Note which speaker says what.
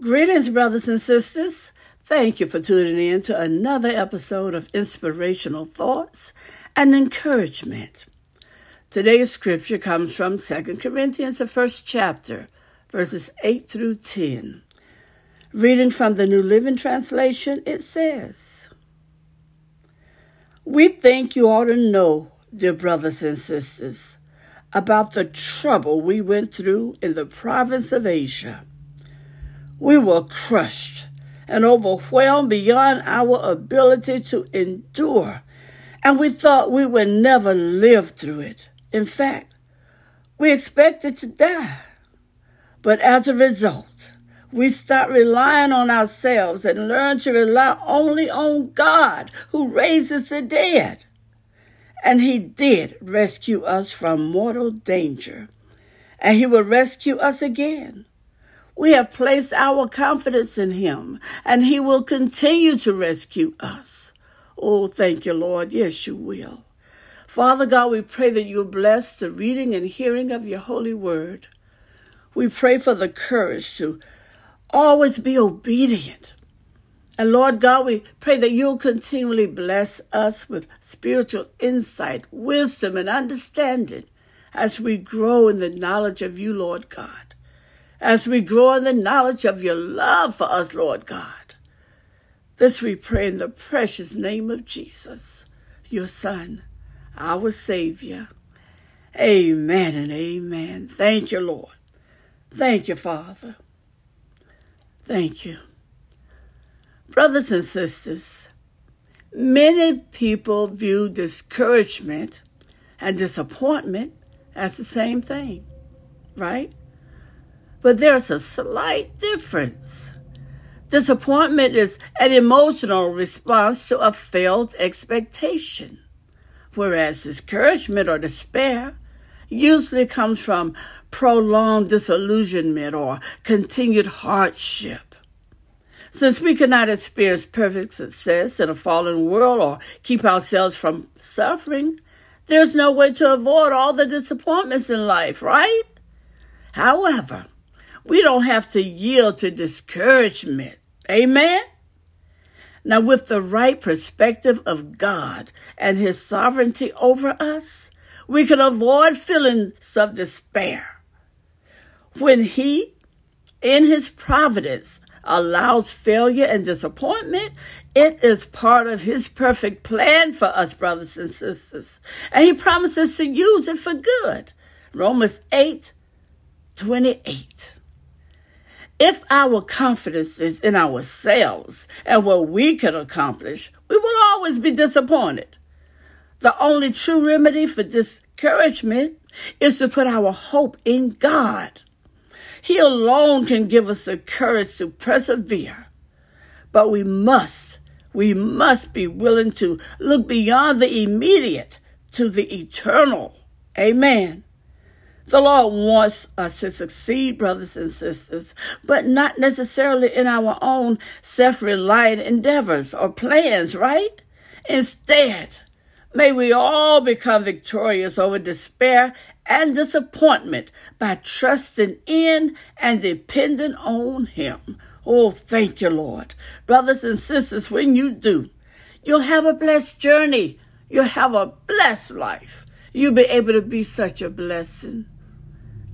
Speaker 1: Greetings, brothers and sisters. Thank you for tuning in to another episode of Inspirational Thoughts and Encouragement. Today's scripture comes from 2 Corinthians, the first chapter, verses 8 through 10. Reading from the New Living Translation, it says, We think you ought to know, dear brothers and sisters, about the trouble we went through in the province of Asia. We were crushed and overwhelmed beyond our ability to endure, and we thought we would never live through it. In fact, we expected to die. But as a result, we stopped relying on ourselves and learned to rely only on God who raises the dead. And He did rescue us from mortal danger. And He will rescue us again. We have placed our confidence in Him, and He will continue to rescue us. Oh, thank you, Lord. Yes, you will. Father God, we pray that you bless the reading and hearing of your holy word. We pray for the courage to always be obedient. And Lord God, we pray that you'll continually bless us with spiritual insight, wisdom, and understanding as we grow in the knowledge of you, Lord God as we grow in the knowledge of your love for us, Lord God. This we pray in the precious name of Jesus, your Son, our Savior. Amen and amen. Thank you, Lord. Thank you, Father. Thank you. Brothers and sisters, many people view discouragement and disappointment as the same thing, right? But there's a slight difference. Disappointment is an emotional response to a failed expectation, whereas discouragement or despair usually comes from prolonged disillusionment or continued hardship. Since we cannot experience perfect success in a fallen world or keep ourselves from suffering, there's no way to avoid all the disappointments in life, right? However, we don't have to yield to discouragement. Amen? Now, with the right perspective of God and His sovereignty over us, we can avoid feelings of despair. When He, in His providence, allows failure and disappointment, it is part of His perfect plan for us, brothers and sisters. And He promises to use it for good. Romans 8 28. If our confidence is in ourselves and what we can accomplish, we will always be disappointed. The only true remedy for discouragement is to put our hope in God. He alone can give us the courage to persevere. But we must, we must be willing to look beyond the immediate to the eternal. Amen. The Lord wants us to succeed, brothers and sisters, but not necessarily in our own self reliant endeavors or plans, right? Instead, may we all become victorious over despair and disappointment by trusting in and depending on Him. Oh, thank you, Lord. Brothers and sisters, when you do, you'll have a blessed journey. You'll have a blessed life. You'll be able to be such a blessing